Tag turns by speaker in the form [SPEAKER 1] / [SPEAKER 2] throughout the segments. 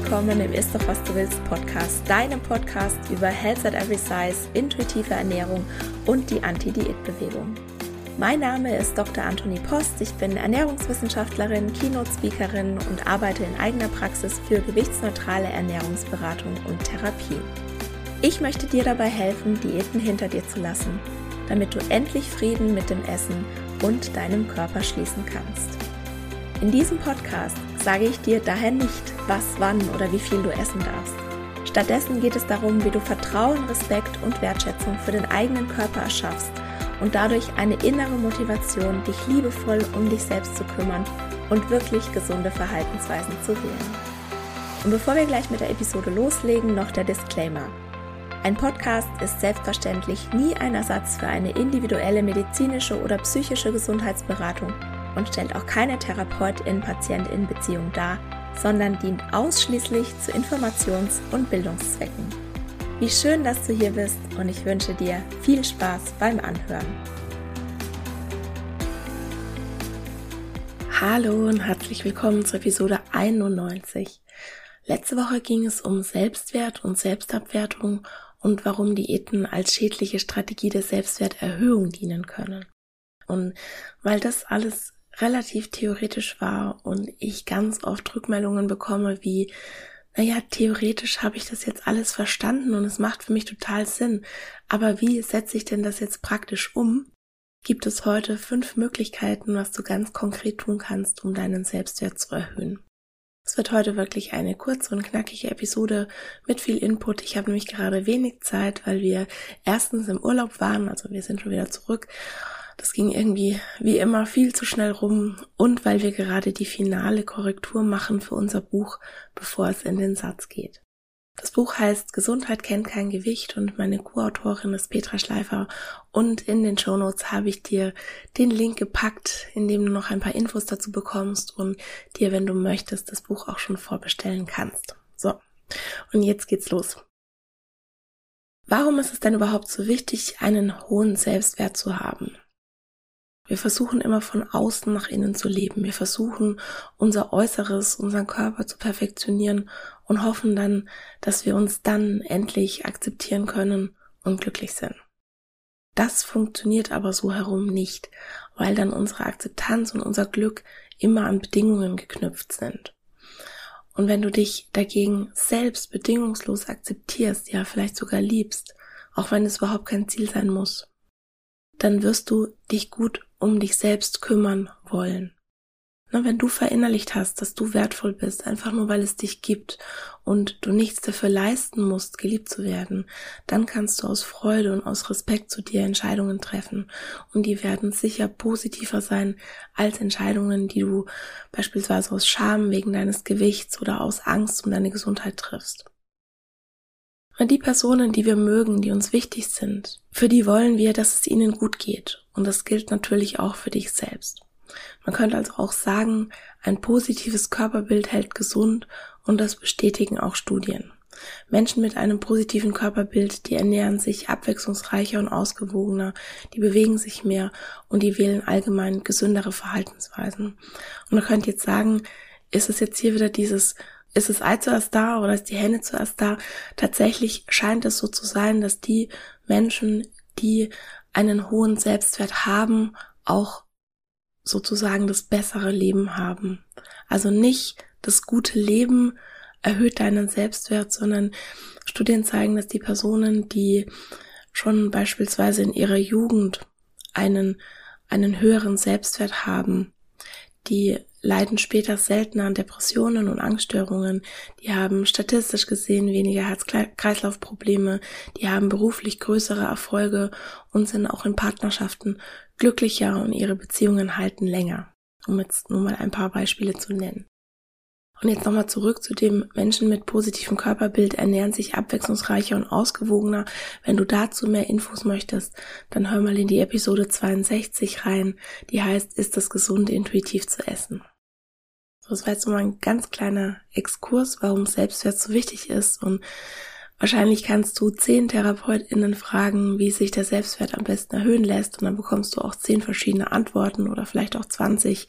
[SPEAKER 1] Willkommen im Ist doch was du willst Podcast, deinem Podcast über Health at Every Size, intuitive Ernährung und die Anti-Diät-Bewegung. Mein Name ist Dr. Anthony Post, ich bin Ernährungswissenschaftlerin, Keynote-Speakerin und arbeite in eigener Praxis für gewichtsneutrale Ernährungsberatung und Therapie. Ich möchte dir dabei helfen, Diäten hinter dir zu lassen, damit du endlich Frieden mit dem Essen und deinem Körper schließen kannst. In diesem Podcast sage ich dir daher nicht, was, wann oder wie viel du essen darfst. Stattdessen geht es darum, wie du Vertrauen, Respekt und Wertschätzung für den eigenen Körper erschaffst und dadurch eine innere Motivation, dich liebevoll um dich selbst zu kümmern und wirklich gesunde Verhaltensweisen zu wählen. Und bevor wir gleich mit der Episode loslegen, noch der Disclaimer. Ein Podcast ist selbstverständlich nie ein Ersatz für eine individuelle medizinische oder psychische Gesundheitsberatung und stellt auch keine Therapeutin-Patientin-Beziehung dar, sondern dient ausschließlich zu Informations- und Bildungszwecken. Wie schön, dass du hier bist und ich wünsche dir viel Spaß beim Anhören. Hallo und herzlich willkommen zur Episode 91. Letzte Woche ging es um Selbstwert und Selbstabwertung und warum Diäten als schädliche Strategie der Selbstwerterhöhung dienen können. Und weil das alles relativ theoretisch war und ich ganz oft Rückmeldungen bekomme wie, naja, theoretisch habe ich das jetzt alles verstanden und es macht für mich total Sinn. Aber wie setze ich denn das jetzt praktisch um? Gibt es heute fünf Möglichkeiten, was du ganz konkret tun kannst, um deinen Selbstwert zu erhöhen. Es wird heute wirklich eine kurze und knackige Episode mit viel Input. Ich habe nämlich gerade wenig Zeit, weil wir erstens im Urlaub waren, also wir sind schon wieder zurück das ging irgendwie wie immer viel zu schnell rum und weil wir gerade die finale Korrektur machen für unser Buch, bevor es in den Satz geht. Das Buch heißt Gesundheit kennt kein Gewicht und meine Co-Autorin ist Petra Schleifer und in den Shownotes habe ich dir den Link gepackt, in dem du noch ein paar Infos dazu bekommst und dir, wenn du möchtest, das Buch auch schon vorbestellen kannst. So. Und jetzt geht's los. Warum ist es denn überhaupt so wichtig, einen hohen Selbstwert zu haben? Wir versuchen immer von außen nach innen zu leben. Wir versuchen unser Äußeres, unseren Körper zu perfektionieren und hoffen dann, dass wir uns dann endlich akzeptieren können und glücklich sind. Das funktioniert aber so herum nicht, weil dann unsere Akzeptanz und unser Glück immer an Bedingungen geknüpft sind. Und wenn du dich dagegen selbst bedingungslos akzeptierst, ja vielleicht sogar liebst, auch wenn es überhaupt kein Ziel sein muss, dann wirst du dich gut um dich selbst kümmern wollen. Na, wenn du verinnerlicht hast, dass du wertvoll bist, einfach nur weil es dich gibt und du nichts dafür leisten musst, geliebt zu werden, dann kannst du aus Freude und aus Respekt zu dir Entscheidungen treffen. Und die werden sicher positiver sein als Entscheidungen, die du beispielsweise aus Scham wegen deines Gewichts oder aus Angst um deine Gesundheit triffst. Die Personen, die wir mögen, die uns wichtig sind, für die wollen wir, dass es ihnen gut geht. Und das gilt natürlich auch für dich selbst. Man könnte also auch sagen, ein positives Körperbild hält gesund und das bestätigen auch Studien. Menschen mit einem positiven Körperbild, die ernähren sich abwechslungsreicher und ausgewogener, die bewegen sich mehr und die wählen allgemein gesündere Verhaltensweisen. Und man könnte jetzt sagen, ist es jetzt hier wieder dieses ist das Ei zuerst da oder ist die Henne zuerst da? Tatsächlich scheint es so zu sein, dass die Menschen, die einen hohen Selbstwert haben, auch sozusagen das bessere Leben haben. Also nicht das gute Leben erhöht deinen Selbstwert, sondern Studien zeigen, dass die Personen, die schon beispielsweise in ihrer Jugend einen, einen höheren Selbstwert haben, die leiden später seltener an Depressionen und Angststörungen, die haben statistisch gesehen weniger Herz-Kreislauf-Probleme, die haben beruflich größere Erfolge und sind auch in Partnerschaften glücklicher und ihre Beziehungen halten länger, um jetzt nur mal ein paar Beispiele zu nennen. Und jetzt nochmal zurück zu dem Menschen mit positivem Körperbild ernähren sich abwechslungsreicher und ausgewogener. Wenn du dazu mehr Infos möchtest, dann hör mal in die Episode 62 rein, die heißt, ist das gesund intuitiv zu essen. Das war jetzt nochmal ein ganz kleiner Exkurs, warum Selbstwert so wichtig ist und Wahrscheinlich kannst du zehn TherapeutInnen fragen, wie sich der Selbstwert am besten erhöhen lässt und dann bekommst du auch zehn verschiedene Antworten oder vielleicht auch 20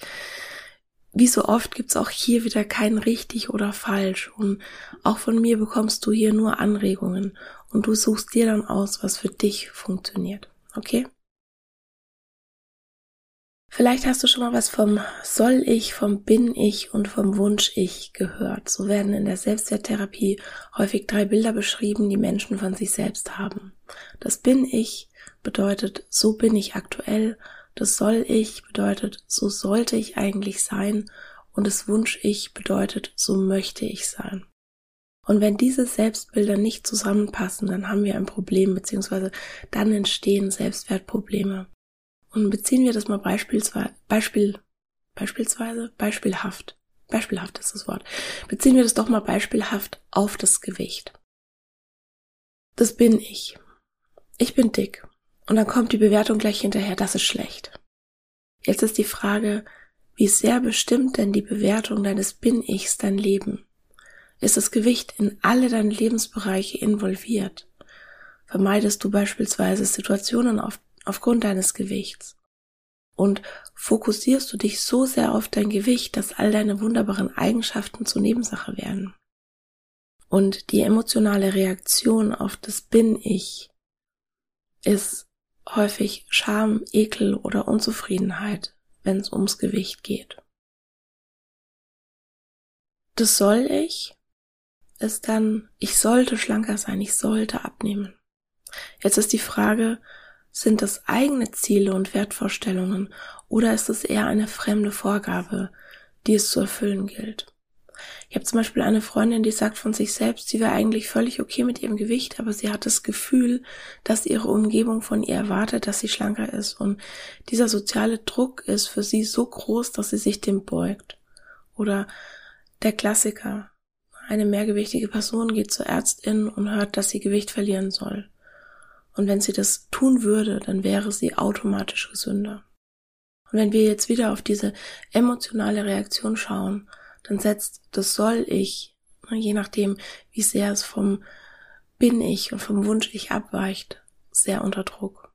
[SPEAKER 1] wie so oft gibt's auch hier wieder kein richtig oder falsch und auch von mir bekommst du hier nur Anregungen und du suchst dir dann aus, was für dich funktioniert. Okay? Vielleicht hast du schon mal was vom Soll ich, vom Bin ich und vom Wunsch ich gehört. So werden in der Selbstwerttherapie häufig drei Bilder beschrieben, die Menschen von sich selbst haben. Das Bin ich bedeutet, so bin ich aktuell. Das Soll ich bedeutet, so sollte ich eigentlich sein. Und das Wunsch ich bedeutet, so möchte ich sein. Und wenn diese Selbstbilder nicht zusammenpassen, dann haben wir ein Problem, beziehungsweise dann entstehen Selbstwertprobleme. Und beziehen wir das mal beispielsweise, Beispiel, beispielsweise, beispielhaft. Beispielhaft ist das Wort. Beziehen wir das doch mal beispielhaft auf das Gewicht. Das bin ich. Ich bin dick. Und dann kommt die Bewertung gleich hinterher, das ist schlecht. Jetzt ist die Frage, wie sehr bestimmt denn die Bewertung deines Bin-Ichs dein Leben? Ist das Gewicht in alle deine Lebensbereiche involviert? Vermeidest du beispielsweise Situationen auf aufgrund deines Gewichts. Und fokussierst du dich so sehr auf dein Gewicht, dass all deine wunderbaren Eigenschaften zur Nebensache werden. Und die emotionale Reaktion auf das Bin-Ich ist häufig Scham, Ekel oder Unzufriedenheit, wenn es ums Gewicht geht. Das soll ich ist dann, ich sollte schlanker sein, ich sollte abnehmen. Jetzt ist die Frage, sind das eigene Ziele und Wertvorstellungen oder ist es eher eine fremde Vorgabe, die es zu erfüllen gilt? Ich habe zum Beispiel eine Freundin, die sagt von sich selbst, sie wäre eigentlich völlig okay mit ihrem Gewicht, aber sie hat das Gefühl, dass ihre Umgebung von ihr erwartet, dass sie schlanker ist. Und dieser soziale Druck ist für sie so groß, dass sie sich dem beugt. Oder der Klassiker. Eine mehrgewichtige Person geht zur Ärztin und hört, dass sie Gewicht verlieren soll. Und wenn sie das tun würde, dann wäre sie automatisch gesünder. Und wenn wir jetzt wieder auf diese emotionale Reaktion schauen, dann setzt das soll ich, ne, je nachdem, wie sehr es vom bin ich und vom Wunsch ich abweicht, sehr unter Druck.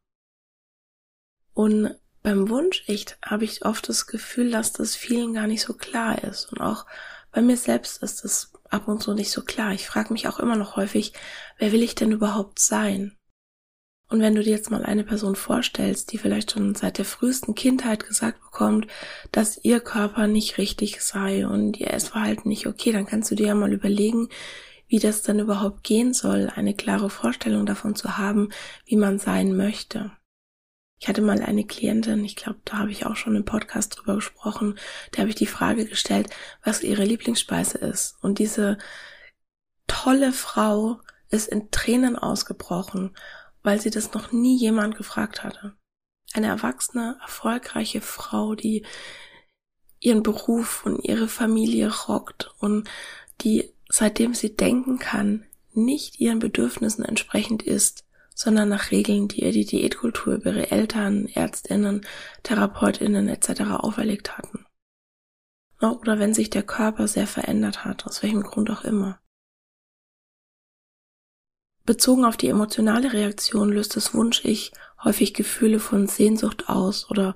[SPEAKER 1] Und beim Wunsch ich habe ich oft das Gefühl, dass das vielen gar nicht so klar ist. Und auch bei mir selbst ist es ab und zu nicht so klar. Ich frage mich auch immer noch häufig, wer will ich denn überhaupt sein? Und wenn du dir jetzt mal eine Person vorstellst, die vielleicht schon seit der frühesten Kindheit gesagt bekommt, dass ihr Körper nicht richtig sei und ihr Essverhalten nicht okay, dann kannst du dir ja mal überlegen, wie das dann überhaupt gehen soll, eine klare Vorstellung davon zu haben, wie man sein möchte. Ich hatte mal eine Klientin, ich glaube, da habe ich auch schon im Podcast drüber gesprochen, der habe ich die Frage gestellt, was ihre Lieblingsspeise ist. Und diese tolle Frau ist in Tränen ausgebrochen weil sie das noch nie jemand gefragt hatte. Eine erwachsene, erfolgreiche Frau, die ihren Beruf und ihre Familie rockt und die, seitdem sie denken kann, nicht ihren Bedürfnissen entsprechend ist, sondern nach Regeln, die ihr die Diätkultur über ihre Eltern, Ärztinnen, Therapeutinnen etc. auferlegt hatten. Oder wenn sich der Körper sehr verändert hat, aus welchem Grund auch immer. Bezogen auf die emotionale Reaktion löst das Wunsch-Ich häufig Gefühle von Sehnsucht aus oder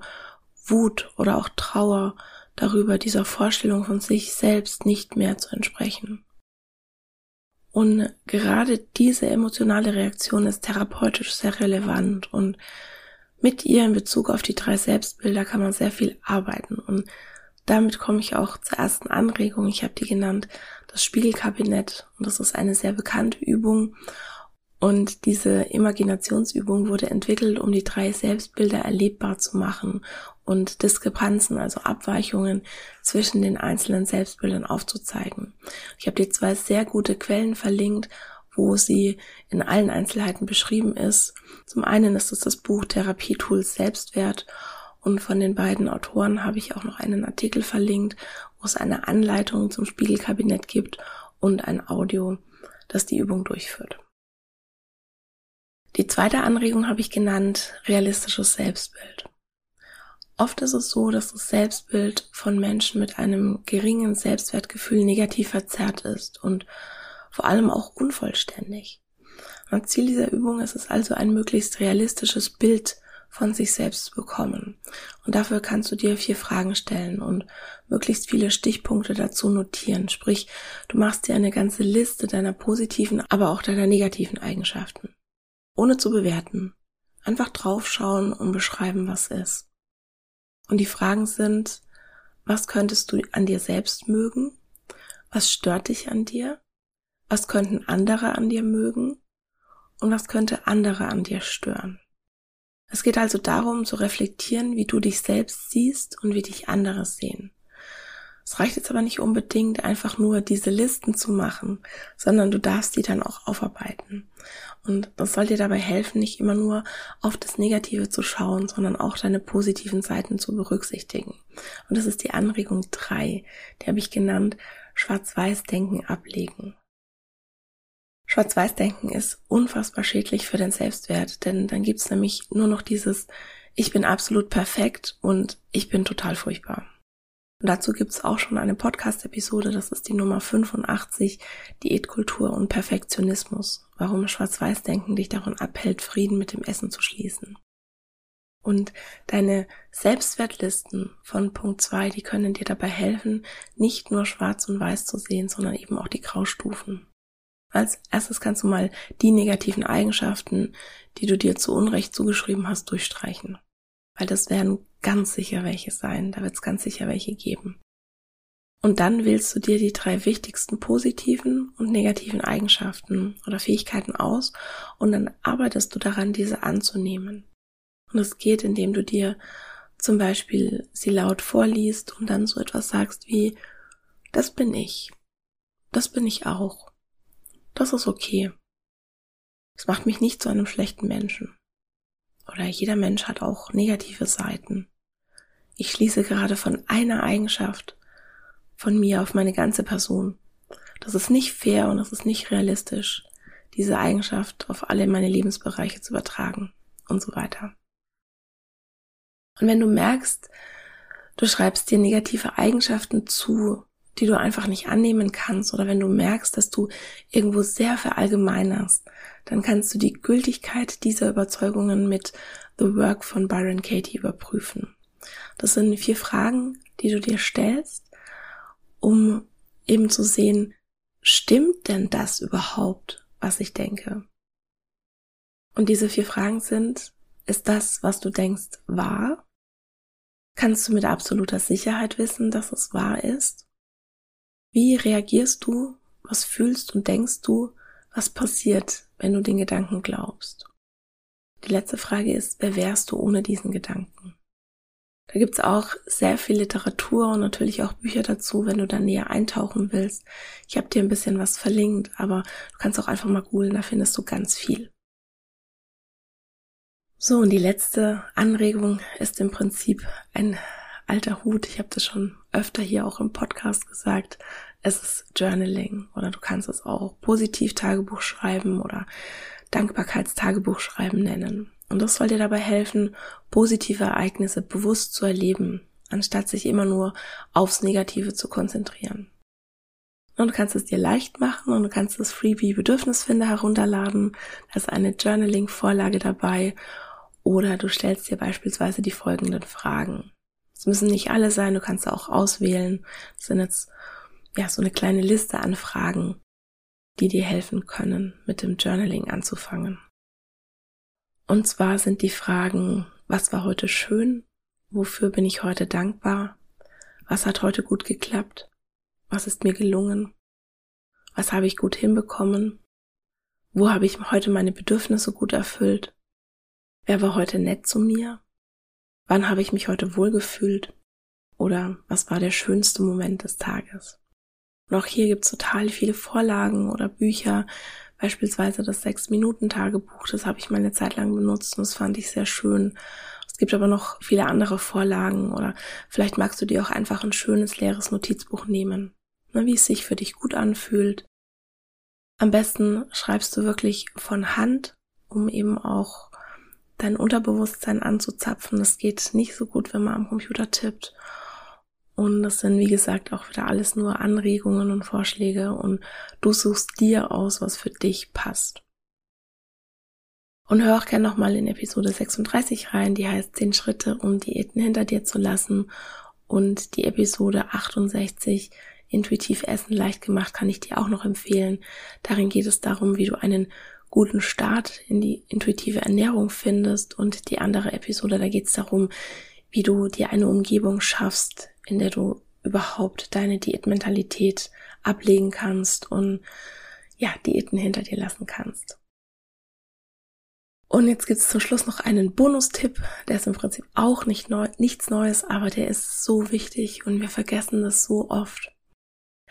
[SPEAKER 1] Wut oder auch Trauer darüber, dieser Vorstellung von sich selbst nicht mehr zu entsprechen. Und gerade diese emotionale Reaktion ist therapeutisch sehr relevant und mit ihr in Bezug auf die drei Selbstbilder kann man sehr viel arbeiten und damit komme ich auch zur ersten Anregung. Ich habe die genannt das Spiegelkabinett und das ist eine sehr bekannte Übung und diese Imaginationsübung wurde entwickelt, um die drei Selbstbilder erlebbar zu machen und Diskrepanzen, also Abweichungen zwischen den einzelnen Selbstbildern aufzuzeigen. Ich habe dir zwei sehr gute Quellen verlinkt, wo sie in allen Einzelheiten beschrieben ist. Zum einen ist es das Buch Therapietools Selbstwert und von den beiden Autoren habe ich auch noch einen Artikel verlinkt, wo es eine Anleitung zum Spiegelkabinett gibt und ein Audio, das die Übung durchführt. Die zweite Anregung habe ich genannt, realistisches Selbstbild. Oft ist es so, dass das Selbstbild von Menschen mit einem geringen Selbstwertgefühl negativ verzerrt ist und vor allem auch unvollständig. Und Ziel dieser Übung ist es also, ein möglichst realistisches Bild von sich selbst zu bekommen. Und dafür kannst du dir vier Fragen stellen und möglichst viele Stichpunkte dazu notieren. Sprich, du machst dir eine ganze Liste deiner positiven, aber auch deiner negativen Eigenschaften. Ohne zu bewerten. Einfach draufschauen und beschreiben, was ist. Und die Fragen sind, was könntest du an dir selbst mögen? Was stört dich an dir? Was könnten andere an dir mögen? Und was könnte andere an dir stören? Es geht also darum zu reflektieren, wie du dich selbst siehst und wie dich andere sehen. Es reicht jetzt aber nicht unbedingt, einfach nur diese Listen zu machen, sondern du darfst die dann auch aufarbeiten. Und das soll dir dabei helfen, nicht immer nur auf das Negative zu schauen, sondern auch deine positiven Seiten zu berücksichtigen. Und das ist die Anregung drei, die habe ich genannt, Schwarz-Weiß-Denken ablegen. Schwarz-Weiß-Denken ist unfassbar schädlich für den Selbstwert, denn dann gibt's nämlich nur noch dieses Ich bin absolut perfekt und ich bin total furchtbar. Und dazu gibt's auch schon eine Podcast-Episode, das ist die Nummer 85, Diätkultur und Perfektionismus, warum Schwarz-Weiß-Denken dich davon abhält, Frieden mit dem Essen zu schließen. Und deine Selbstwertlisten von Punkt 2, die können dir dabei helfen, nicht nur schwarz und weiß zu sehen, sondern eben auch die Graustufen. Als erstes kannst du mal die negativen Eigenschaften, die du dir zu Unrecht zugeschrieben hast, durchstreichen. Weil das werden ganz sicher welche sein, da wird es ganz sicher welche geben. Und dann wählst du dir die drei wichtigsten positiven und negativen Eigenschaften oder Fähigkeiten aus und dann arbeitest du daran, diese anzunehmen. Und es geht, indem du dir zum Beispiel sie laut vorliest und dann so etwas sagst wie, das bin ich. Das bin ich auch. Das ist okay. Es macht mich nicht zu einem schlechten Menschen. Oder jeder Mensch hat auch negative Seiten. Ich schließe gerade von einer Eigenschaft von mir auf meine ganze Person. Das ist nicht fair und das ist nicht realistisch, diese Eigenschaft auf alle meine Lebensbereiche zu übertragen und so weiter. Und wenn du merkst, du schreibst dir negative Eigenschaften zu, die du einfach nicht annehmen kannst oder wenn du merkst, dass du irgendwo sehr verallgemeinerst, dann kannst du die Gültigkeit dieser Überzeugungen mit The Work von Byron Katie überprüfen. Das sind vier Fragen, die du dir stellst, um eben zu sehen, stimmt denn das überhaupt, was ich denke? Und diese vier Fragen sind, ist das, was du denkst, wahr? Kannst du mit absoluter Sicherheit wissen, dass es wahr ist? Wie reagierst du? Was fühlst und denkst du? Was passiert, wenn du den Gedanken glaubst? Die letzte Frage ist, wer wärst du ohne diesen Gedanken? Da gibt's auch sehr viel Literatur und natürlich auch Bücher dazu, wenn du da näher eintauchen willst. Ich habe dir ein bisschen was verlinkt, aber du kannst auch einfach mal googeln, da findest du ganz viel. So, und die letzte Anregung ist im Prinzip ein alter Hut. Ich habe das schon öfter hier auch im Podcast gesagt. Es ist Journaling oder du kannst es auch Positiv-Tagebuch schreiben oder Dankbarkeitstagebuch schreiben nennen. Und das soll dir dabei helfen, positive Ereignisse bewusst zu erleben, anstatt sich immer nur aufs Negative zu konzentrieren. Und du kannst es dir leicht machen und du kannst das Freebie Bedürfnisfinder herunterladen. Da ist eine Journaling-Vorlage dabei. Oder du stellst dir beispielsweise die folgenden Fragen. Es müssen nicht alle sein, du kannst auch auswählen. Das sind jetzt ja so eine kleine Liste an Fragen, die dir helfen können, mit dem Journaling anzufangen. Und zwar sind die Fragen, was war heute schön? Wofür bin ich heute dankbar? Was hat heute gut geklappt? Was ist mir gelungen? Was habe ich gut hinbekommen? Wo habe ich heute meine Bedürfnisse gut erfüllt? Wer war heute nett zu mir? Wann habe ich mich heute wohlgefühlt? Oder was war der schönste Moment des Tages? Und auch hier gibt es total viele Vorlagen oder Bücher, beispielsweise das Sechs-Minuten-Tagebuch, das habe ich mal eine Zeit lang benutzt und das fand ich sehr schön. Es gibt aber noch viele andere Vorlagen oder vielleicht magst du dir auch einfach ein schönes leeres Notizbuch nehmen, ne, wie es sich für dich gut anfühlt. Am besten schreibst du wirklich von Hand, um eben auch dein Unterbewusstsein anzuzapfen. Das geht nicht so gut, wenn man am Computer tippt. Und das sind, wie gesagt, auch wieder alles nur Anregungen und Vorschläge und du suchst dir aus, was für dich passt. Und hör auch gerne nochmal in Episode 36 rein, die heißt 10 Schritte, um Diäten hinter dir zu lassen. Und die Episode 68, Intuitiv Essen leicht gemacht, kann ich dir auch noch empfehlen. Darin geht es darum, wie du einen guten Start in die intuitive Ernährung findest. Und die andere Episode, da geht es darum, wie du dir eine Umgebung schaffst, in der du überhaupt deine Diätmentalität ablegen kannst und ja, Diäten hinter dir lassen kannst. Und jetzt gibt es zum Schluss noch einen Bonustipp, der ist im Prinzip auch nicht neu, nichts Neues, aber der ist so wichtig und wir vergessen das so oft.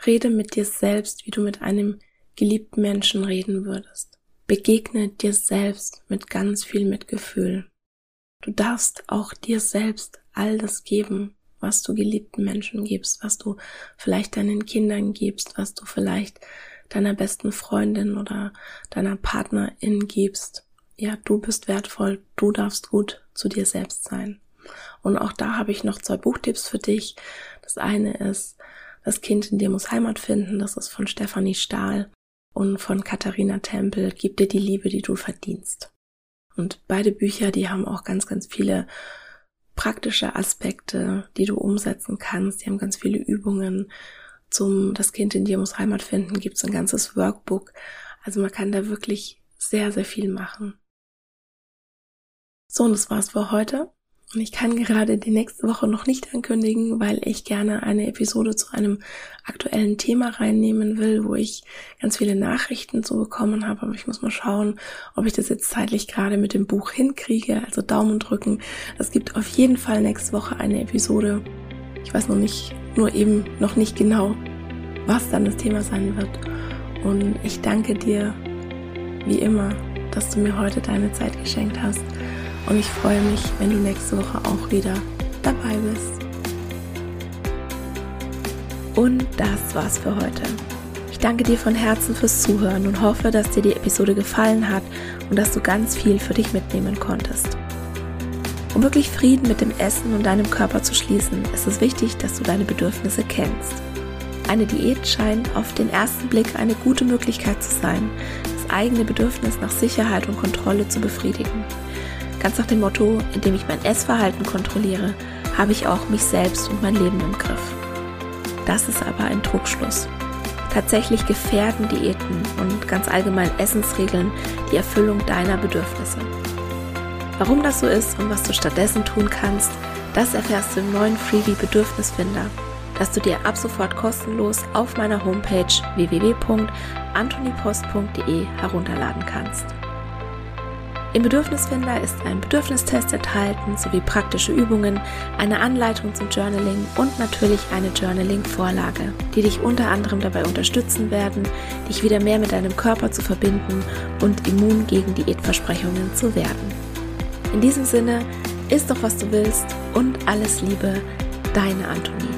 [SPEAKER 1] Rede mit dir selbst, wie du mit einem geliebten Menschen reden würdest. Begegne dir selbst mit ganz viel Mitgefühl. Du darfst auch dir selbst all das geben, was du geliebten Menschen gibst, was du vielleicht deinen Kindern gibst, was du vielleicht deiner besten Freundin oder deiner Partnerin gibst ja, du bist wertvoll, du darfst gut zu dir selbst sein. Und auch da habe ich noch zwei Buchtipps für dich. Das eine ist Das Kind in dir muss Heimat finden. Das ist von Stefanie Stahl und von Katharina Tempel. Gib dir die Liebe, die du verdienst. Und beide Bücher, die haben auch ganz, ganz viele praktische Aspekte, die du umsetzen kannst. Die haben ganz viele Übungen. Zum Das Kind in dir muss Heimat finden gibt es ein ganzes Workbook. Also man kann da wirklich sehr, sehr viel machen. So, und das war's für heute. Und ich kann gerade die nächste Woche noch nicht ankündigen, weil ich gerne eine Episode zu einem aktuellen Thema reinnehmen will, wo ich ganz viele Nachrichten zu bekommen habe. Aber ich muss mal schauen, ob ich das jetzt zeitlich gerade mit dem Buch hinkriege. Also Daumen drücken. Es gibt auf jeden Fall nächste Woche eine Episode. Ich weiß noch nicht, nur eben noch nicht genau, was dann das Thema sein wird. Und ich danke dir, wie immer, dass du mir heute deine Zeit geschenkt hast und ich freue mich, wenn du nächste Woche auch wieder dabei bist. Und das war's für heute. Ich danke dir von Herzen fürs Zuhören und hoffe, dass dir die Episode gefallen hat und dass du ganz viel für dich mitnehmen konntest. Um wirklich Frieden mit dem Essen und deinem Körper zu schließen, ist es wichtig, dass du deine Bedürfnisse kennst. Eine Diät scheint auf den ersten Blick eine gute Möglichkeit zu sein, das eigene Bedürfnis nach Sicherheit und Kontrolle zu befriedigen. Ganz nach dem Motto, indem ich mein Essverhalten kontrolliere, habe ich auch mich selbst und mein Leben im Griff. Das ist aber ein Trugschluss. Tatsächlich gefährden Diäten und ganz allgemein Essensregeln die Erfüllung deiner Bedürfnisse. Warum das so ist und was du stattdessen tun kannst, das erfährst du im neuen Freebie Bedürfnisfinder, das du dir ab sofort kostenlos auf meiner Homepage www.antonipost.de herunterladen kannst. Im Bedürfnisfinder ist ein Bedürfnistest enthalten sowie praktische Übungen, eine Anleitung zum Journaling und natürlich eine Journaling-Vorlage, die dich unter anderem dabei unterstützen werden, dich wieder mehr mit deinem Körper zu verbinden und immun gegen Diätversprechungen zu werden. In diesem Sinne, isst doch was du willst und alles Liebe, deine Antonie.